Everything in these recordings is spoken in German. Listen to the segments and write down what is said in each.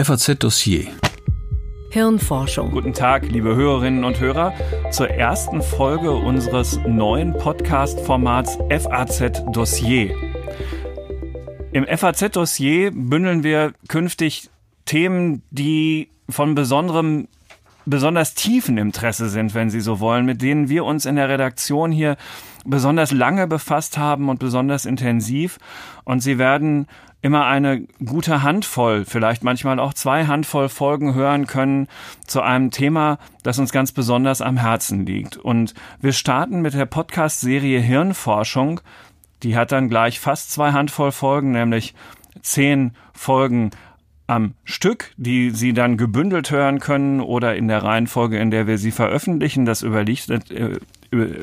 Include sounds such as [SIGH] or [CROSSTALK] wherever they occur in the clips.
FAZ Dossier. Hirnforschung. Guten Tag, liebe Hörerinnen und Hörer, zur ersten Folge unseres neuen Podcast-Formats FAZ Dossier. Im FAZ Dossier bündeln wir künftig Themen, die von besonderem besonders tiefen Interesse sind, wenn Sie so wollen, mit denen wir uns in der Redaktion hier besonders lange befasst haben und besonders intensiv. Und Sie werden immer eine gute Handvoll, vielleicht manchmal auch zwei Handvoll Folgen hören können zu einem Thema, das uns ganz besonders am Herzen liegt. Und wir starten mit der Podcast-Serie Hirnforschung. Die hat dann gleich fast zwei Handvoll Folgen, nämlich zehn Folgen am Stück, die Sie dann gebündelt hören können oder in der Reihenfolge, in der wir sie veröffentlichen. Das überliegt, äh,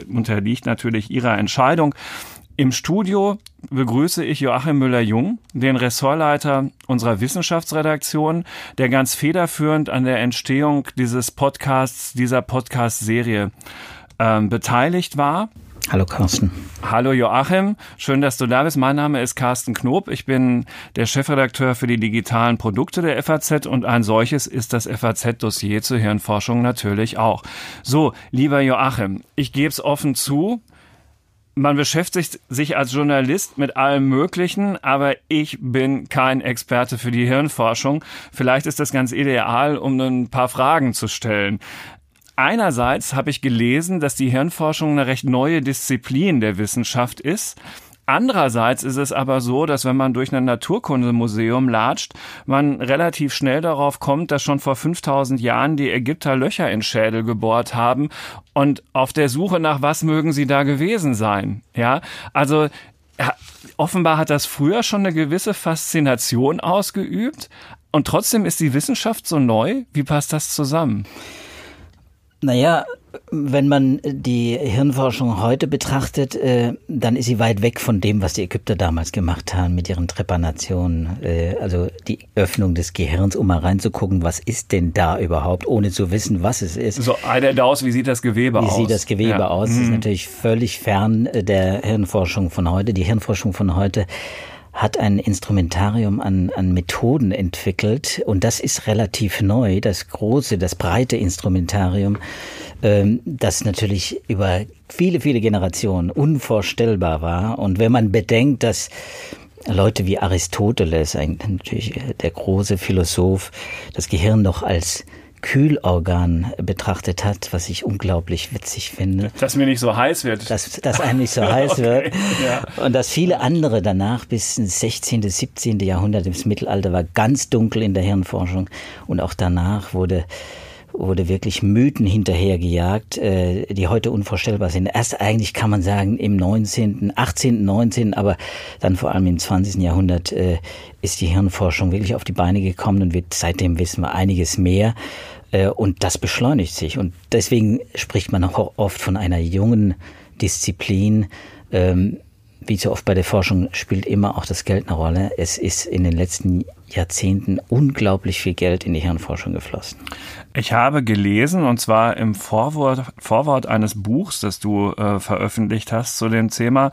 unterliegt natürlich Ihrer Entscheidung. Im Studio begrüße ich Joachim Müller-Jung, den Ressortleiter unserer Wissenschaftsredaktion, der ganz federführend an der Entstehung dieses Podcasts, dieser Podcast-Serie äh, beteiligt war. Hallo Carsten. Hallo Joachim, schön, dass du da bist. Mein Name ist Carsten Knob. Ich bin der Chefredakteur für die digitalen Produkte der FAZ und ein solches ist das FAZ-Dossier zur Hirnforschung natürlich auch. So, lieber Joachim, ich gebe es offen zu, man beschäftigt sich als Journalist mit allem Möglichen, aber ich bin kein Experte für die Hirnforschung. Vielleicht ist das ganz ideal, um ein paar Fragen zu stellen. Einerseits habe ich gelesen, dass die Hirnforschung eine recht neue Disziplin der Wissenschaft ist. Andererseits ist es aber so, dass wenn man durch ein Naturkundemuseum latscht, man relativ schnell darauf kommt, dass schon vor 5000 Jahren die Ägypter Löcher in Schädel gebohrt haben und auf der Suche nach was mögen sie da gewesen sein. Ja, also offenbar hat das früher schon eine gewisse Faszination ausgeübt und trotzdem ist die Wissenschaft so neu. Wie passt das zusammen? Naja, wenn man die Hirnforschung heute betrachtet, äh, dann ist sie weit weg von dem, was die Ägypter damals gemacht haben mit ihren Trepanationen. Äh, also die Öffnung des Gehirns, um mal reinzugucken, was ist denn da überhaupt, ohne zu wissen, was es ist. So einer aus, wie sieht das Gewebe wie aus? Wie sieht das Gewebe ja. aus? Das ist mhm. natürlich völlig fern äh, der Hirnforschung von heute. Die Hirnforschung von heute hat ein Instrumentarium an, an Methoden entwickelt und das ist relativ neu, das große, das breite Instrumentarium, ähm, das natürlich über viele, viele Generationen unvorstellbar war. Und wenn man bedenkt, dass Leute wie Aristoteles, ein, natürlich der große Philosoph, das Gehirn noch als Kühlorgan betrachtet hat, was ich unglaublich witzig finde. Dass mir nicht so heiß wird. Dass, dass einem nicht so [LAUGHS] heiß okay, wird. Ja. Und dass viele andere danach bis ins 16., 17. Jahrhundert, ins Mittelalter war ganz dunkel in der Hirnforschung. Und auch danach wurde wurde wirklich Mythen hinterhergejagt, äh, die heute unvorstellbar sind. Erst eigentlich kann man sagen im 19., 18., 19., aber dann vor allem im 20. Jahrhundert äh, ist die Hirnforschung wirklich auf die Beine gekommen und wird seitdem wissen wir einiges mehr. Äh, und das beschleunigt sich. Und deswegen spricht man auch oft von einer jungen Disziplin. Ähm, wie so oft bei der Forschung spielt immer auch das Geld eine Rolle. Es ist in den letzten Jahrzehnten unglaublich viel Geld in die Hirnforschung geflossen. Ich habe gelesen, und zwar im Vorwort, Vorwort eines Buchs, das du äh, veröffentlicht hast zu dem Thema,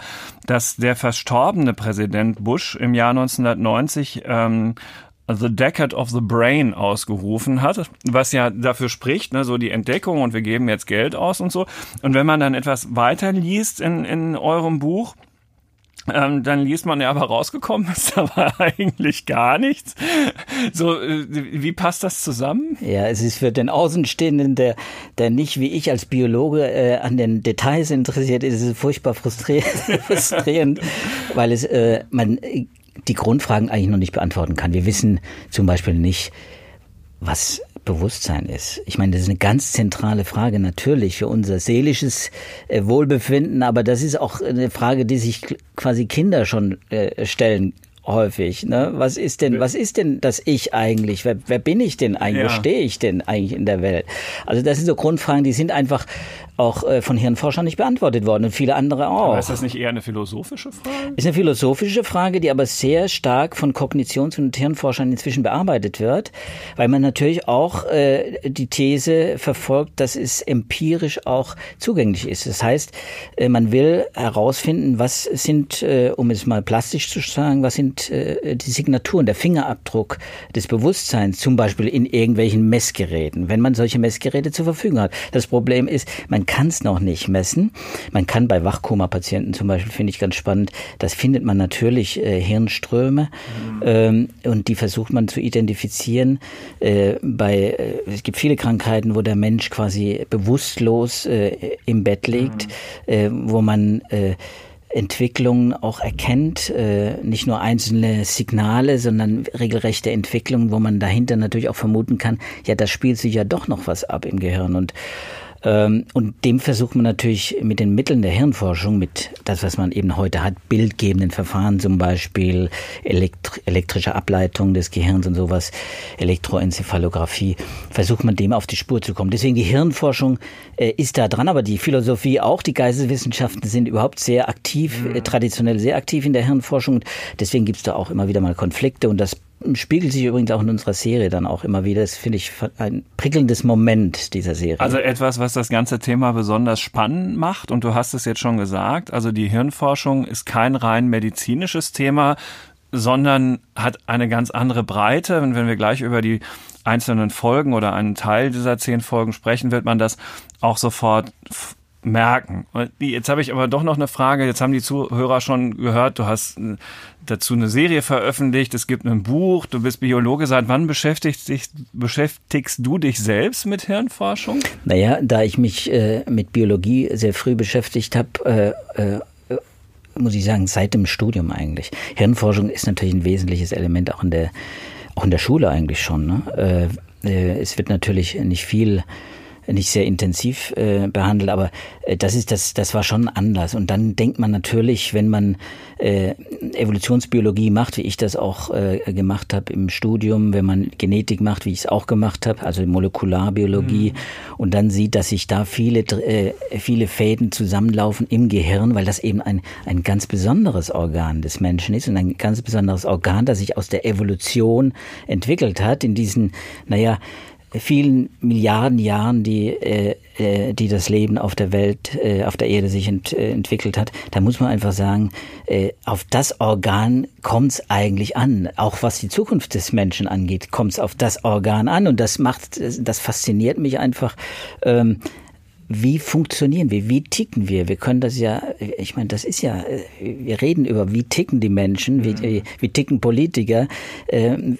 dass der verstorbene Präsident Bush im Jahr 1990 ähm, The Decade of the Brain ausgerufen hat, was ja dafür spricht, ne, so die Entdeckung und wir geben jetzt Geld aus und so. Und wenn man dann etwas weiter liest in, in eurem Buch, ähm, dann liest man ja aber rausgekommen ist [LAUGHS] aber eigentlich gar nichts. So, äh, wie passt das zusammen? Ja, es ist für den Außenstehenden, der, der nicht wie ich als Biologe äh, an den Details interessiert ist, es furchtbar frustrierend, [LAUGHS] frustrierend weil es äh, man die Grundfragen eigentlich noch nicht beantworten kann. Wir wissen zum Beispiel nicht, was Bewusstsein ist. Ich meine, das ist eine ganz zentrale Frage natürlich für unser seelisches äh, Wohlbefinden, aber das ist auch eine Frage, die sich quasi Kinder schon äh, stellen häufig. Ne? Was ist denn, was ist denn das Ich eigentlich? Wer, wer bin ich denn eigentlich? Ja. Wo stehe ich denn eigentlich in der Welt? Also das sind so Grundfragen, die sind einfach auch äh, von Hirnforschern nicht beantwortet worden und viele andere auch. Aber ist das nicht eher eine philosophische Frage? Ist eine philosophische Frage, die aber sehr stark von Kognitions- und Hirnforschern inzwischen bearbeitet wird, weil man natürlich auch äh, die These verfolgt, dass es empirisch auch zugänglich ist. Das heißt, äh, man will herausfinden, was sind, äh, um es mal plastisch zu sagen, was sind äh, die Signaturen, der Fingerabdruck des Bewusstseins, zum Beispiel in irgendwelchen Messgeräten, wenn man solche Messgeräte zur Verfügung hat. Das Problem ist, man kann es noch nicht messen. Man kann bei Wachkoma-Patienten zum Beispiel, finde ich ganz spannend, das findet man natürlich äh, Hirnströme mhm. ähm, und die versucht man zu identifizieren. Äh, bei, äh, es gibt viele Krankheiten, wo der Mensch quasi bewusstlos äh, im Bett liegt, mhm. äh, wo man äh, Entwicklungen auch erkennt, nicht nur einzelne Signale, sondern regelrechte Entwicklungen, wo man dahinter natürlich auch vermuten kann, ja, da spielt sich ja doch noch was ab im Gehirn und und dem versucht man natürlich mit den Mitteln der Hirnforschung, mit das, was man eben heute hat, bildgebenden Verfahren zum Beispiel, elektri elektrische Ableitung des Gehirns und sowas, Elektroenzephalographie, versucht man dem auf die Spur zu kommen. Deswegen die Hirnforschung äh, ist da dran, aber die Philosophie auch, die Geisteswissenschaften sind überhaupt sehr aktiv, äh, traditionell sehr aktiv in der Hirnforschung. Deswegen gibt es da auch immer wieder mal Konflikte und das spiegelt sich übrigens auch in unserer Serie dann auch immer wieder. Das finde ich ein prickelndes Moment dieser Serie. Also etwas, was das ganze Thema besonders spannend macht. Und du hast es jetzt schon gesagt. Also die Hirnforschung ist kein rein medizinisches Thema, sondern hat eine ganz andere Breite. Und wenn wir gleich über die einzelnen Folgen oder einen Teil dieser zehn Folgen sprechen, wird man das auch sofort merken. Jetzt habe ich aber doch noch eine Frage. Jetzt haben die Zuhörer schon gehört, du hast äh, dazu eine Serie veröffentlicht, es gibt ein Buch, du bist Biologe. Seit wann beschäftigst, dich, beschäftigst du dich selbst mit Hirnforschung? Naja, da ich mich äh, mit Biologie sehr früh beschäftigt habe, äh, äh, muss ich sagen, seit dem Studium eigentlich. Hirnforschung ist natürlich ein wesentliches Element auch in der, auch in der Schule eigentlich schon. Ne? Äh, äh, es wird natürlich nicht viel nicht sehr intensiv äh, behandelt, aber äh, das ist das, das war schon anders. Und dann denkt man natürlich, wenn man äh, Evolutionsbiologie macht, wie ich das auch äh, gemacht habe im Studium, wenn man Genetik macht, wie ich es auch gemacht habe, also Molekularbiologie, mhm. und dann sieht, dass sich da viele äh, viele Fäden zusammenlaufen im Gehirn, weil das eben ein ein ganz besonderes Organ des Menschen ist und ein ganz besonderes Organ, das sich aus der Evolution entwickelt hat in diesen, naja, vielen Milliarden Jahren, die, äh, äh, die das Leben auf der Welt, äh, auf der Erde sich ent, äh, entwickelt hat, da muss man einfach sagen, äh, auf das Organ kommt es eigentlich an. Auch was die Zukunft des Menschen angeht, kommt es auf das Organ an. Und das macht, das fasziniert mich einfach. Ähm, wie funktionieren wir, wie ticken wir? Wir können das ja, ich meine, das ist ja, wir reden über, wie ticken die Menschen, wie, mhm. wie ticken Politiker. Ähm,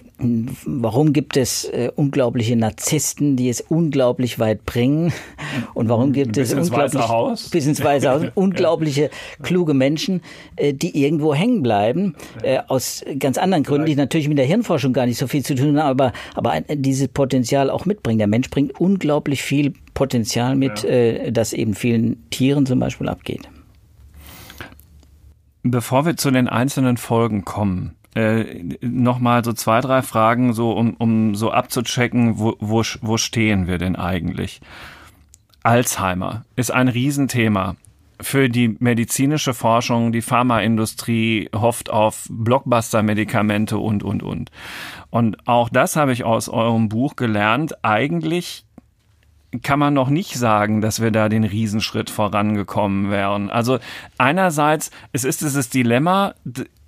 warum gibt es äh, unglaubliche Narzissten, die es unglaublich weit bringen? Und warum gibt bis es ins unglaublich, Haus. bis ins Weiße Haus, [LAUGHS] unglaubliche, kluge Menschen, äh, die irgendwo hängen bleiben, äh, aus ganz anderen Gründen, die natürlich mit der Hirnforschung gar nicht so viel zu tun haben, aber, aber dieses Potenzial auch mitbringen. Der Mensch bringt unglaublich viel Potenzial mit, ja. äh, das eben vielen Tieren zum Beispiel abgeht. Bevor wir zu den einzelnen Folgen kommen, äh, nochmal so zwei, drei Fragen, so um, um so abzuchecken, wo, wo, wo stehen wir denn eigentlich? Alzheimer ist ein Riesenthema. Für die medizinische Forschung, die Pharmaindustrie hofft auf Blockbuster-Medikamente und, und, und. Und auch das habe ich aus eurem Buch gelernt. Eigentlich kann man noch nicht sagen, dass wir da den Riesenschritt vorangekommen wären. Also einerseits, es ist dieses Dilemma,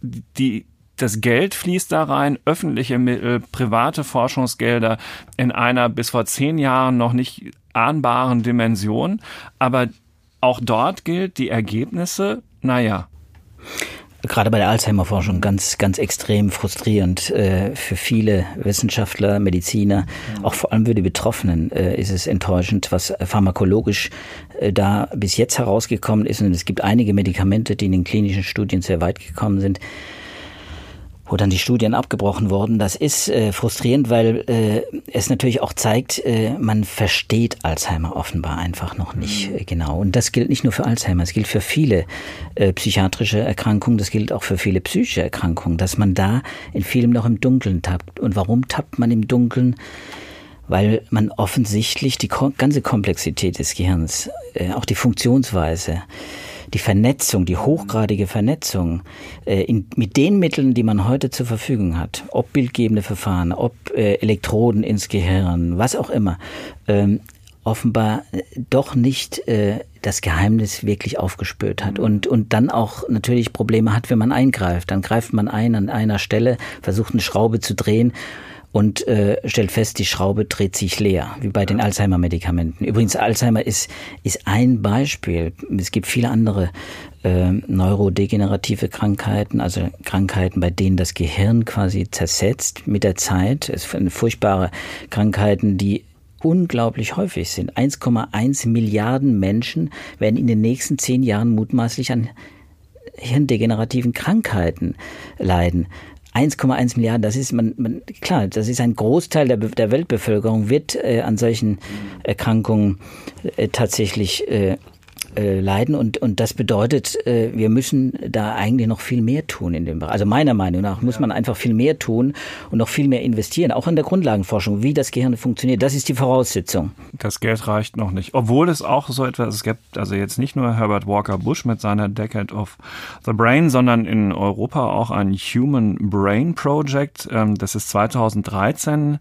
die, das Geld fließt da rein, öffentliche Mittel, private Forschungsgelder in einer bis vor zehn Jahren noch nicht ahnbaren Dimension. Aber auch dort gilt, die Ergebnisse, naja gerade bei der Alzheimer-Forschung ganz, ganz extrem frustrierend äh, für viele Wissenschaftler, Mediziner, auch vor allem für die Betroffenen äh, ist es enttäuschend, was pharmakologisch äh, da bis jetzt herausgekommen ist. Und es gibt einige Medikamente, die in den klinischen Studien sehr weit gekommen sind wo dann die Studien abgebrochen wurden. Das ist äh, frustrierend, weil äh, es natürlich auch zeigt, äh, man versteht Alzheimer offenbar einfach noch nicht mhm. äh, genau. Und das gilt nicht nur für Alzheimer, es gilt für viele äh, psychiatrische Erkrankungen, das gilt auch für viele psychische Erkrankungen, dass man da in vielem noch im Dunkeln tappt. Und warum tappt man im Dunkeln? weil man offensichtlich die ganze Komplexität des Gehirns, äh, auch die Funktionsweise, die Vernetzung, die hochgradige Vernetzung äh, in, mit den Mitteln, die man heute zur Verfügung hat, ob bildgebende Verfahren, ob äh, Elektroden ins Gehirn, was auch immer, ähm, offenbar äh, doch nicht äh, das Geheimnis wirklich aufgespürt hat. Und, und dann auch natürlich Probleme hat, wenn man eingreift. Dann greift man ein an einer Stelle, versucht eine Schraube zu drehen und äh, stellt fest, die Schraube dreht sich leer, wie bei den Alzheimer-Medikamenten. Übrigens, Alzheimer ist, ist ein Beispiel. Es gibt viele andere äh, neurodegenerative Krankheiten, also Krankheiten, bei denen das Gehirn quasi zersetzt mit der Zeit. Es sind furchtbare Krankheiten, die unglaublich häufig sind. 1,1 Milliarden Menschen werden in den nächsten zehn Jahren mutmaßlich an hirndegenerativen Krankheiten leiden. 1,1 Milliarden, das ist man, man klar, das ist ein Großteil der, der Weltbevölkerung wird äh, an solchen Erkrankungen äh, tatsächlich äh, äh, leiden und, und das bedeutet, äh, wir müssen da eigentlich noch viel mehr tun in dem Bereich. Also meiner Meinung nach muss man einfach viel mehr tun und noch viel mehr investieren, auch in der Grundlagenforschung, wie das Gehirn funktioniert. Das ist die Voraussetzung. Das Geld reicht noch nicht. Obwohl es auch so etwas, es gibt also jetzt nicht nur Herbert Walker Bush mit seiner Decade of the Brain, sondern in Europa auch ein Human Brain Project. Ähm, das ist 2013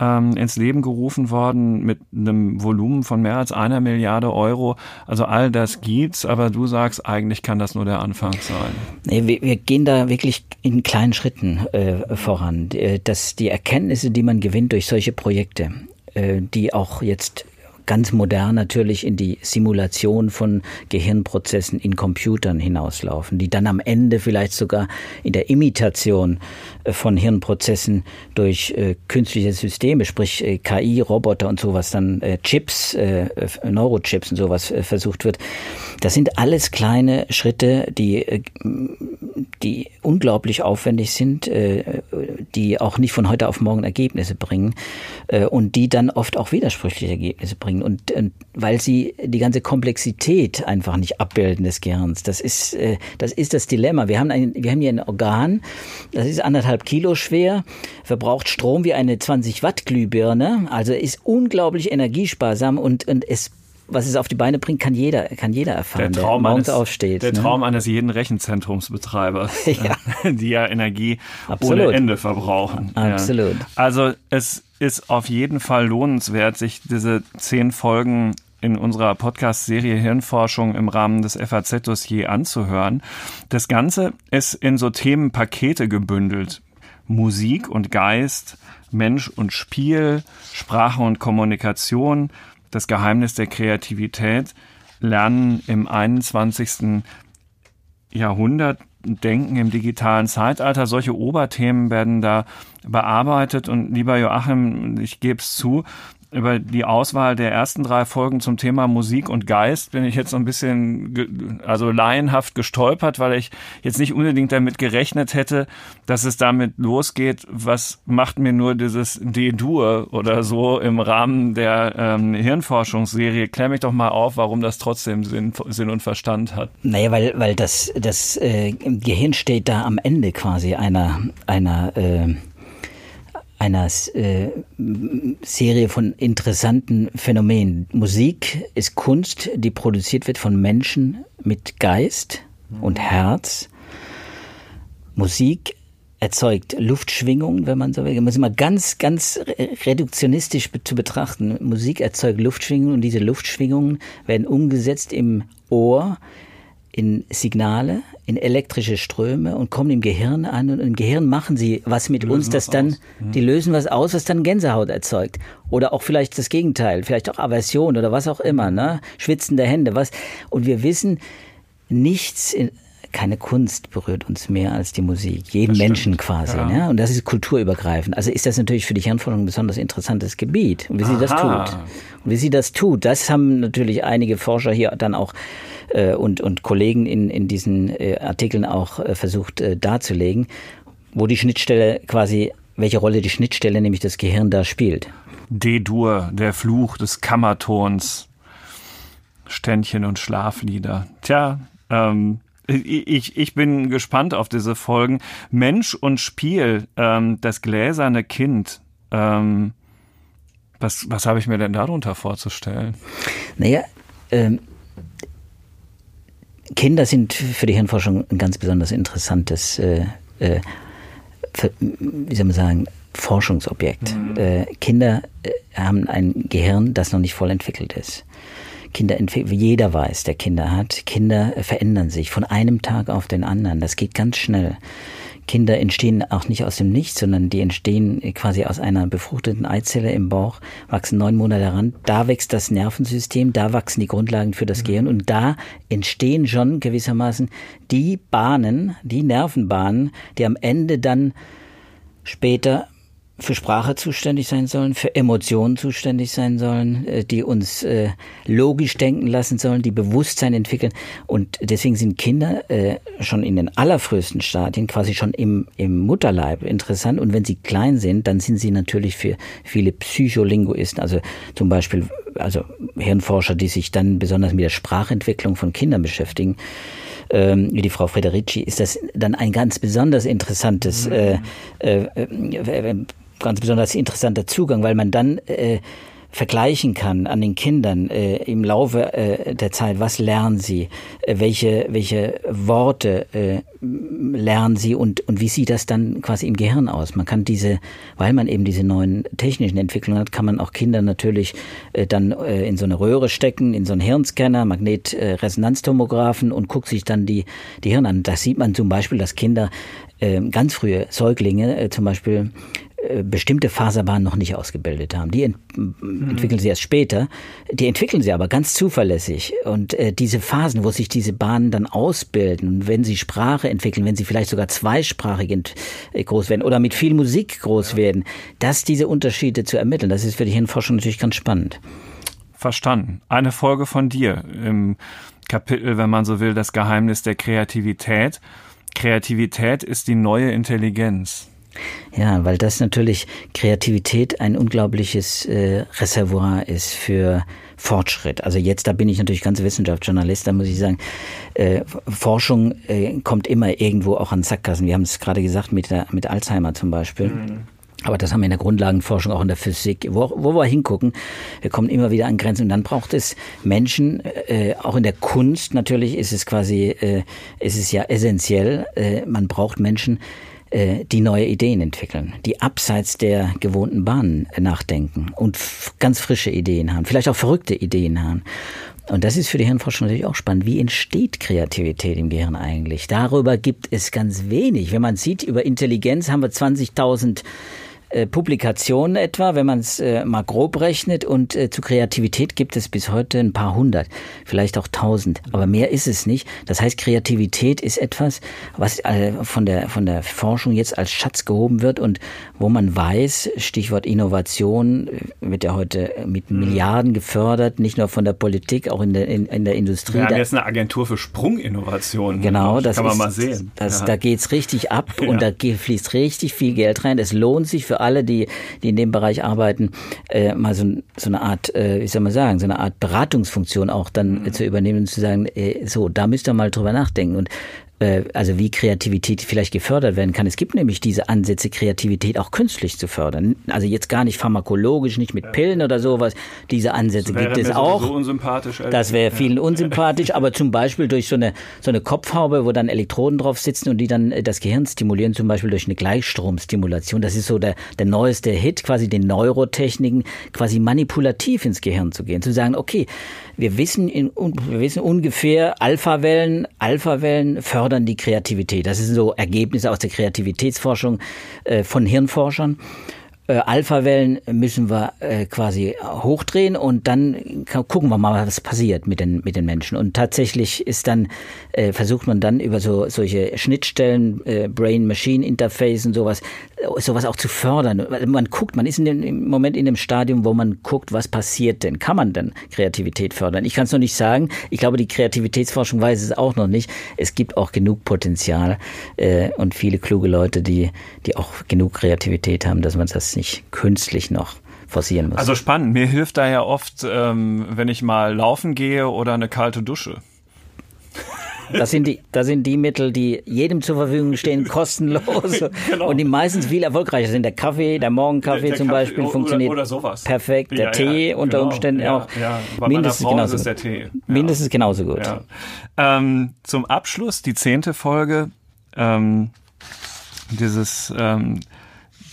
ähm, ins Leben gerufen worden mit einem Volumen von mehr als einer Milliarde Euro. Also all das gibt's, aber du sagst, eigentlich kann das nur der Anfang sein. Wir, wir gehen da wirklich in kleinen Schritten äh, voran. Äh, dass die Erkenntnisse, die man gewinnt durch solche Projekte, äh, die auch jetzt ganz modern natürlich in die Simulation von Gehirnprozessen in Computern hinauslaufen, die dann am Ende vielleicht sogar in der Imitation äh, von Hirnprozessen durch äh, künstliche Systeme, sprich äh, KI, Roboter und sowas, dann Chips, Neurochips und sowas versucht wird. Das sind alles kleine Schritte, die, die unglaublich aufwendig sind, die auch nicht von heute auf morgen Ergebnisse bringen und die dann oft auch widersprüchliche Ergebnisse bringen und weil sie die ganze Komplexität einfach nicht abbilden des Gehirns. Das ist, äh, das ist das Dilemma. Wir haben, ein, wir haben hier ein Organ, das ist anderthalb Kilo schwer, verbraucht Strom wie eine 20 Watt Glühbirne, also ist unglaublich energiesparsam und, und es was es auf die Beine bringt, kann jeder, kann jeder erfahren, der, Traum der morgens eines, aufsteht. Der ne? Traum eines jeden Rechenzentrumsbetreibers, [LAUGHS] ja. die ja Energie Absolut. ohne Ende verbrauchen. Absolut. Ja. Also es ist auf jeden Fall lohnenswert, sich diese zehn Folgen in unserer Podcast-Serie Hirnforschung im Rahmen des FAZ-Dossier anzuhören. Das Ganze ist in so Themenpakete gebündelt. Musik und Geist, Mensch und Spiel, Sprache und Kommunikation, das Geheimnis der Kreativität, Lernen im 21. Jahrhundert, Denken im digitalen Zeitalter. Solche Oberthemen werden da bearbeitet. Und lieber Joachim, ich gebe es zu, über die Auswahl der ersten drei Folgen zum Thema Musik und Geist bin ich jetzt so ein bisschen, also laienhaft gestolpert, weil ich jetzt nicht unbedingt damit gerechnet hätte, dass es damit losgeht. Was macht mir nur dieses D-Dur oder so im Rahmen der ähm, Hirnforschungsserie? Klär mich doch mal auf, warum das trotzdem Sinn, Sinn und Verstand hat. Naja, weil, weil das, das äh, Gehirn steht da am Ende quasi einer, einer äh, einer äh, Serie von interessanten Phänomenen. Musik ist Kunst, die produziert wird von Menschen mit Geist und Herz. Musik erzeugt Luftschwingungen, wenn man so will. Das ist immer ganz, ganz reduktionistisch zu betrachten. Musik erzeugt Luftschwingungen und diese Luftschwingungen werden umgesetzt im Ohr in Signale, in elektrische Ströme und kommen im Gehirn an und im Gehirn machen sie was mit uns, das dann, mhm. die lösen was aus, was dann Gänsehaut erzeugt. Oder auch vielleicht das Gegenteil, vielleicht auch Aversion oder was auch immer, ne? Schwitzende Hände, was. Und wir wissen, nichts in, keine Kunst berührt uns mehr als die Musik. Jeden Menschen quasi. Ja. Ne? Und das ist kulturübergreifend. Also ist das natürlich für die Hirnforschung ein besonders interessantes Gebiet. Und wie Aha. sie das tut. Und wie sie das tut, das haben natürlich einige Forscher hier dann auch äh, und, und Kollegen in, in diesen äh, Artikeln auch äh, versucht äh, darzulegen, wo die Schnittstelle quasi, welche Rolle die Schnittstelle, nämlich das Gehirn da spielt. D-Dur, der Fluch des Kammertons, Ständchen und Schlaflieder. Tja, ähm, ich, ich bin gespannt auf diese Folgen. Mensch und Spiel, ähm, das gläserne Kind. Ähm, Was, was habe ich mir denn darunter vorzustellen? Naja, ähm, Kinder sind für die Hirnforschung ein ganz besonders interessantes, äh, äh, für, wie soll man sagen, Forschungsobjekt. Mhm. Äh, Kinder äh, haben ein Gehirn, das noch nicht voll entwickelt ist. Kinder jeder weiß, der Kinder hat. Kinder verändern sich von einem Tag auf den anderen. Das geht ganz schnell. Kinder entstehen auch nicht aus dem Nichts, sondern die entstehen quasi aus einer befruchteten Eizelle im Bauch, wachsen neun Monate heran. Da wächst das Nervensystem, da wachsen die Grundlagen für das mhm. Gehirn und da entstehen schon gewissermaßen die Bahnen, die Nervenbahnen, die am Ende dann später für Sprache zuständig sein sollen, für Emotionen zuständig sein sollen, äh, die uns äh, logisch denken lassen sollen, die Bewusstsein entwickeln. Und deswegen sind Kinder äh, schon in den allerfrühesten Stadien, quasi schon im, im Mutterleib interessant. Und wenn sie klein sind, dann sind sie natürlich für viele Psycholinguisten, also zum Beispiel also Hirnforscher, die sich dann besonders mit der Sprachentwicklung von Kindern beschäftigen, ähm, wie die Frau Federici, ist das dann ein ganz besonders interessantes mhm. äh, äh, äh, ganz besonders interessanter Zugang, weil man dann äh, vergleichen kann an den Kindern äh, im Laufe äh, der Zeit, was lernen sie, äh, welche, welche Worte äh, lernen sie und, und wie sieht das dann quasi im Gehirn aus. Man kann diese, weil man eben diese neuen technischen Entwicklungen hat, kann man auch Kinder natürlich äh, dann äh, in so eine Röhre stecken, in so einen Hirnscanner, Magnetresonanztomographen und guckt sich dann die, die Hirn an. Da sieht man zum Beispiel, dass Kinder äh, ganz frühe Säuglinge äh, zum Beispiel äh, bestimmte Faserbahnen noch nicht ausgebildet haben. Die ent mhm. entwickeln sie erst später. Die entwickeln sie aber ganz zuverlässig. Und äh, diese Phasen, wo sich diese Bahnen dann ausbilden, wenn sie Sprache entwickeln, wenn sie vielleicht sogar zweisprachig äh, groß werden oder mit viel Musik groß ja. werden, dass diese Unterschiede zu ermitteln, das ist für die Hirnforschung natürlich ganz spannend. Verstanden. Eine Folge von dir im Kapitel, wenn man so will, das Geheimnis der Kreativität. Kreativität ist die neue Intelligenz. Ja, weil das natürlich Kreativität ein unglaubliches äh, Reservoir ist für Fortschritt. Also jetzt, da bin ich natürlich ganz Wissenschaftsjournalist, da muss ich sagen, äh, Forschung äh, kommt immer irgendwo auch an Sackgassen. Wir haben es gerade gesagt mit, der, mit Alzheimer zum Beispiel. Mhm. Aber das haben wir in der Grundlagenforschung, auch in der Physik, wo, wo wir hingucken, wir kommen immer wieder an Grenzen. Und dann braucht es Menschen, äh, auch in der Kunst natürlich ist es quasi, äh, ist es ja essentiell, äh, man braucht Menschen, die neue Ideen entwickeln, die abseits der gewohnten Bahnen nachdenken und ganz frische Ideen haben, vielleicht auch verrückte Ideen haben. Und das ist für die Hirnforschung natürlich auch spannend. Wie entsteht Kreativität im Gehirn eigentlich? Darüber gibt es ganz wenig. Wenn man sieht, über Intelligenz haben wir 20.000 äh, Publikationen etwa, wenn man es äh, mal grob rechnet. Und äh, zu Kreativität gibt es bis heute ein paar hundert, vielleicht auch tausend. Aber mehr ist es nicht. Das heißt, Kreativität ist etwas, was äh, von, der, von der Forschung jetzt als Schatz gehoben wird und wo man weiß, Stichwort Innovation, äh, wird ja heute mit mhm. Milliarden gefördert, nicht nur von der Politik, auch in der, in, in der Industrie. Wir haben jetzt eine Agentur für Sprunginnovation. Genau, das kann man ist, mal sehen. Das, ja. Da geht's richtig ab [LAUGHS] ja. und da fließt richtig viel Geld rein. Es lohnt sich für alle, die, die in dem Bereich arbeiten, äh, mal so, so eine Art, äh, wie soll man sagen, so eine Art Beratungsfunktion auch dann mhm. zu übernehmen und zu sagen, äh, so, da müsst ihr mal drüber nachdenken. Und also wie Kreativität vielleicht gefördert werden kann. Es gibt nämlich diese Ansätze, Kreativität auch künstlich zu fördern. Also jetzt gar nicht pharmakologisch, nicht mit Pillen oder sowas. Diese Ansätze gibt es auch. So unsympathisch. Das wäre vielen unsympathisch, aber zum Beispiel durch so eine, so eine Kopfhaube, wo dann Elektroden drauf sitzen und die dann äh, das Gehirn stimulieren, zum Beispiel durch eine Gleichstromstimulation. Das ist so der, der neueste Hit, quasi den Neurotechniken, quasi manipulativ ins Gehirn zu gehen. Zu sagen, okay, wir wissen, in, wir wissen ungefähr, Alphawellen, Alphawellen fördern die Kreativität. Das sind so Ergebnisse aus der Kreativitätsforschung äh, von Hirnforschern äh, Alpha-Wellen müssen wir äh, quasi hochdrehen und dann gucken wir mal, was passiert mit den, mit den Menschen. Und tatsächlich ist dann, äh, versucht man dann über so solche Schnittstellen, äh, Brain-Machine-Interface und sowas, äh, sowas auch zu fördern. Man guckt, man ist in dem, im Moment in dem Stadium, wo man guckt, was passiert denn? Kann man denn Kreativität fördern? Ich kann es noch nicht sagen. Ich glaube, die Kreativitätsforschung weiß es auch noch nicht. Es gibt auch genug Potenzial äh, und viele kluge Leute, die, die auch genug Kreativität haben, dass man das nicht künstlich noch forcieren muss. Also spannend. Mir hilft da ja oft, ähm, wenn ich mal laufen gehe oder eine kalte Dusche. Das sind die, das sind die Mittel, die jedem zur Verfügung stehen, [LAUGHS] kostenlos genau. und die meistens viel erfolgreicher sind. Der Kaffee, der Morgenkaffee der, der zum Kaffee Beispiel oder, funktioniert oder sowas. perfekt. Der ja, Tee ja, unter genau. Umständen ja, auch mindestens genauso ist der Tee. Mindestens genauso gut. Ähm, zum Abschluss die zehnte Folge. Ähm, dieses ähm,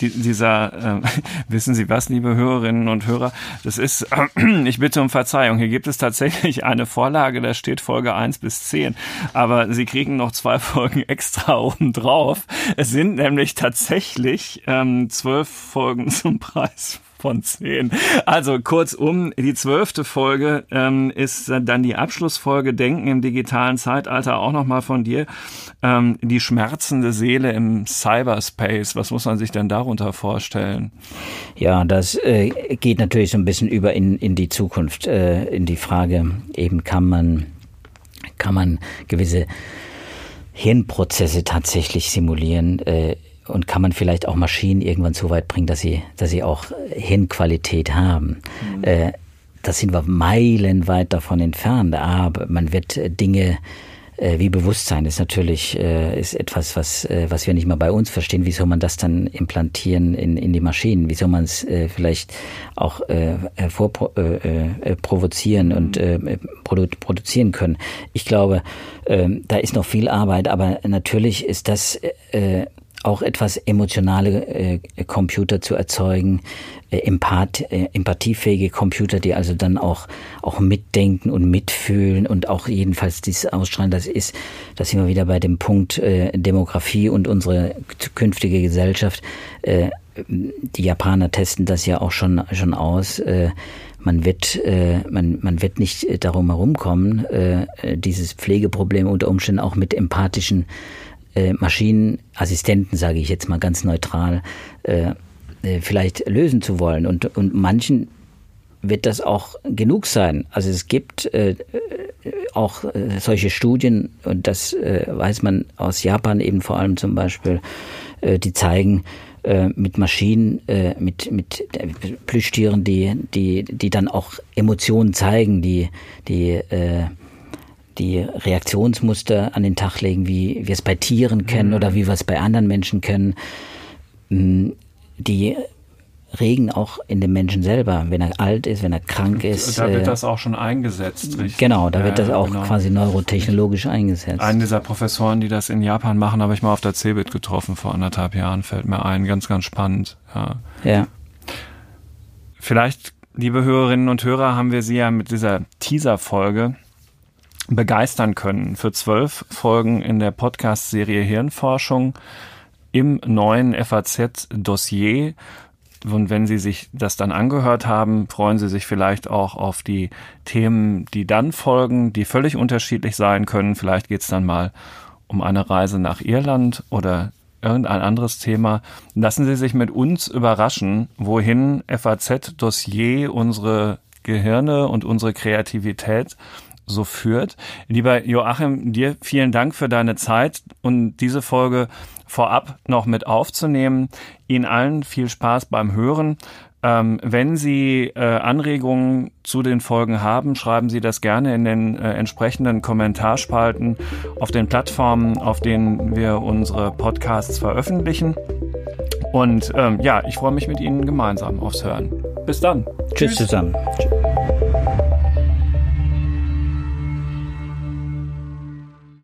die, dieser, äh, [LAUGHS] wissen Sie was, liebe Hörerinnen und Hörer, das ist, äh, [CLEARS THROAT] ich bitte um Verzeihung, hier gibt es tatsächlich eine Vorlage, da steht Folge 1 bis 10, aber Sie kriegen noch zwei [LAUGHS] Folgen extra oben drauf. Es sind nämlich tatsächlich ähm, zwölf Folgen zum Preis von zehn. Also kurzum, die zwölfte Folge ähm, ist dann die Abschlussfolge Denken im digitalen Zeitalter auch nochmal von dir. Ähm, die schmerzende Seele im Cyberspace. Was muss man sich denn darunter vorstellen? Ja, das äh, geht natürlich so ein bisschen über in, in die Zukunft, äh, in die Frage, eben kann man, kann man gewisse Hirnprozesse tatsächlich simulieren. Äh, und kann man vielleicht auch Maschinen irgendwann so weit bringen, dass sie, dass sie auch Hirnqualität haben. Mhm. Äh, das sind wir meilenweit davon entfernt, aber man wird Dinge äh, wie Bewusstsein ist natürlich äh, ist etwas, was, äh, was wir nicht mal bei uns verstehen. Wie soll man das dann implantieren in, in die Maschinen? Wie soll man es äh, vielleicht auch äh, hervorprovozieren äh, äh, und äh, produ produzieren können? Ich glaube, äh, da ist noch viel Arbeit, aber natürlich ist das äh, auch etwas emotionale äh, Computer zu erzeugen, äh, empath, äh, empathiefähige Computer, die also dann auch, auch mitdenken und mitfühlen und auch jedenfalls dies ausstrahlen. Das ist, da sind wir wieder bei dem Punkt äh, Demografie und unsere künftige Gesellschaft. Äh, die Japaner testen das ja auch schon, schon aus. Äh, man wird, äh, man, man wird nicht darum herumkommen, äh, dieses Pflegeproblem unter Umständen auch mit empathischen äh, Maschinenassistenten, sage ich jetzt mal ganz neutral, äh, äh, vielleicht lösen zu wollen. Und, und manchen wird das auch genug sein. Also es gibt äh, auch äh, solche Studien, und das äh, weiß man aus Japan eben vor allem zum Beispiel, äh, die zeigen, äh, mit Maschinen, äh, mit, mit Plüschtieren, die, die, die dann auch Emotionen zeigen, die, die äh, die Reaktionsmuster an den Tag legen, wie wir es bei Tieren kennen mhm. oder wie wir es bei anderen Menschen kennen, mm, die regen auch in dem Menschen selber, wenn er alt ist, wenn er krank ist. Da wird äh, das auch schon eingesetzt, richtig? Genau, da wird das auch genau. quasi neurotechnologisch eingesetzt. Einen dieser Professoren, die das in Japan machen, habe ich mal auf der CeBIT getroffen vor anderthalb Jahren, fällt mir ein. Ganz, ganz spannend. Ja. ja. Vielleicht, liebe Hörerinnen und Hörer, haben wir Sie ja mit dieser Teaser-Folge begeistern können für zwölf Folgen in der Podcast-Serie Hirnforschung im neuen FAZ-Dossier. Und wenn Sie sich das dann angehört haben, freuen Sie sich vielleicht auch auf die Themen, die dann folgen, die völlig unterschiedlich sein können. Vielleicht geht es dann mal um eine Reise nach Irland oder irgendein anderes Thema. Lassen Sie sich mit uns überraschen, wohin FAZ-Dossier unsere Gehirne und unsere Kreativität so führt. Lieber Joachim, dir vielen Dank für deine Zeit und diese Folge vorab noch mit aufzunehmen. Ihnen allen viel Spaß beim Hören. Ähm, wenn Sie äh, Anregungen zu den Folgen haben, schreiben Sie das gerne in den äh, entsprechenden Kommentarspalten auf den Plattformen, auf denen wir unsere Podcasts veröffentlichen. Und ähm, ja, ich freue mich mit Ihnen gemeinsam aufs Hören. Bis dann. Tschüss, Tschüss. zusammen. Tschüss.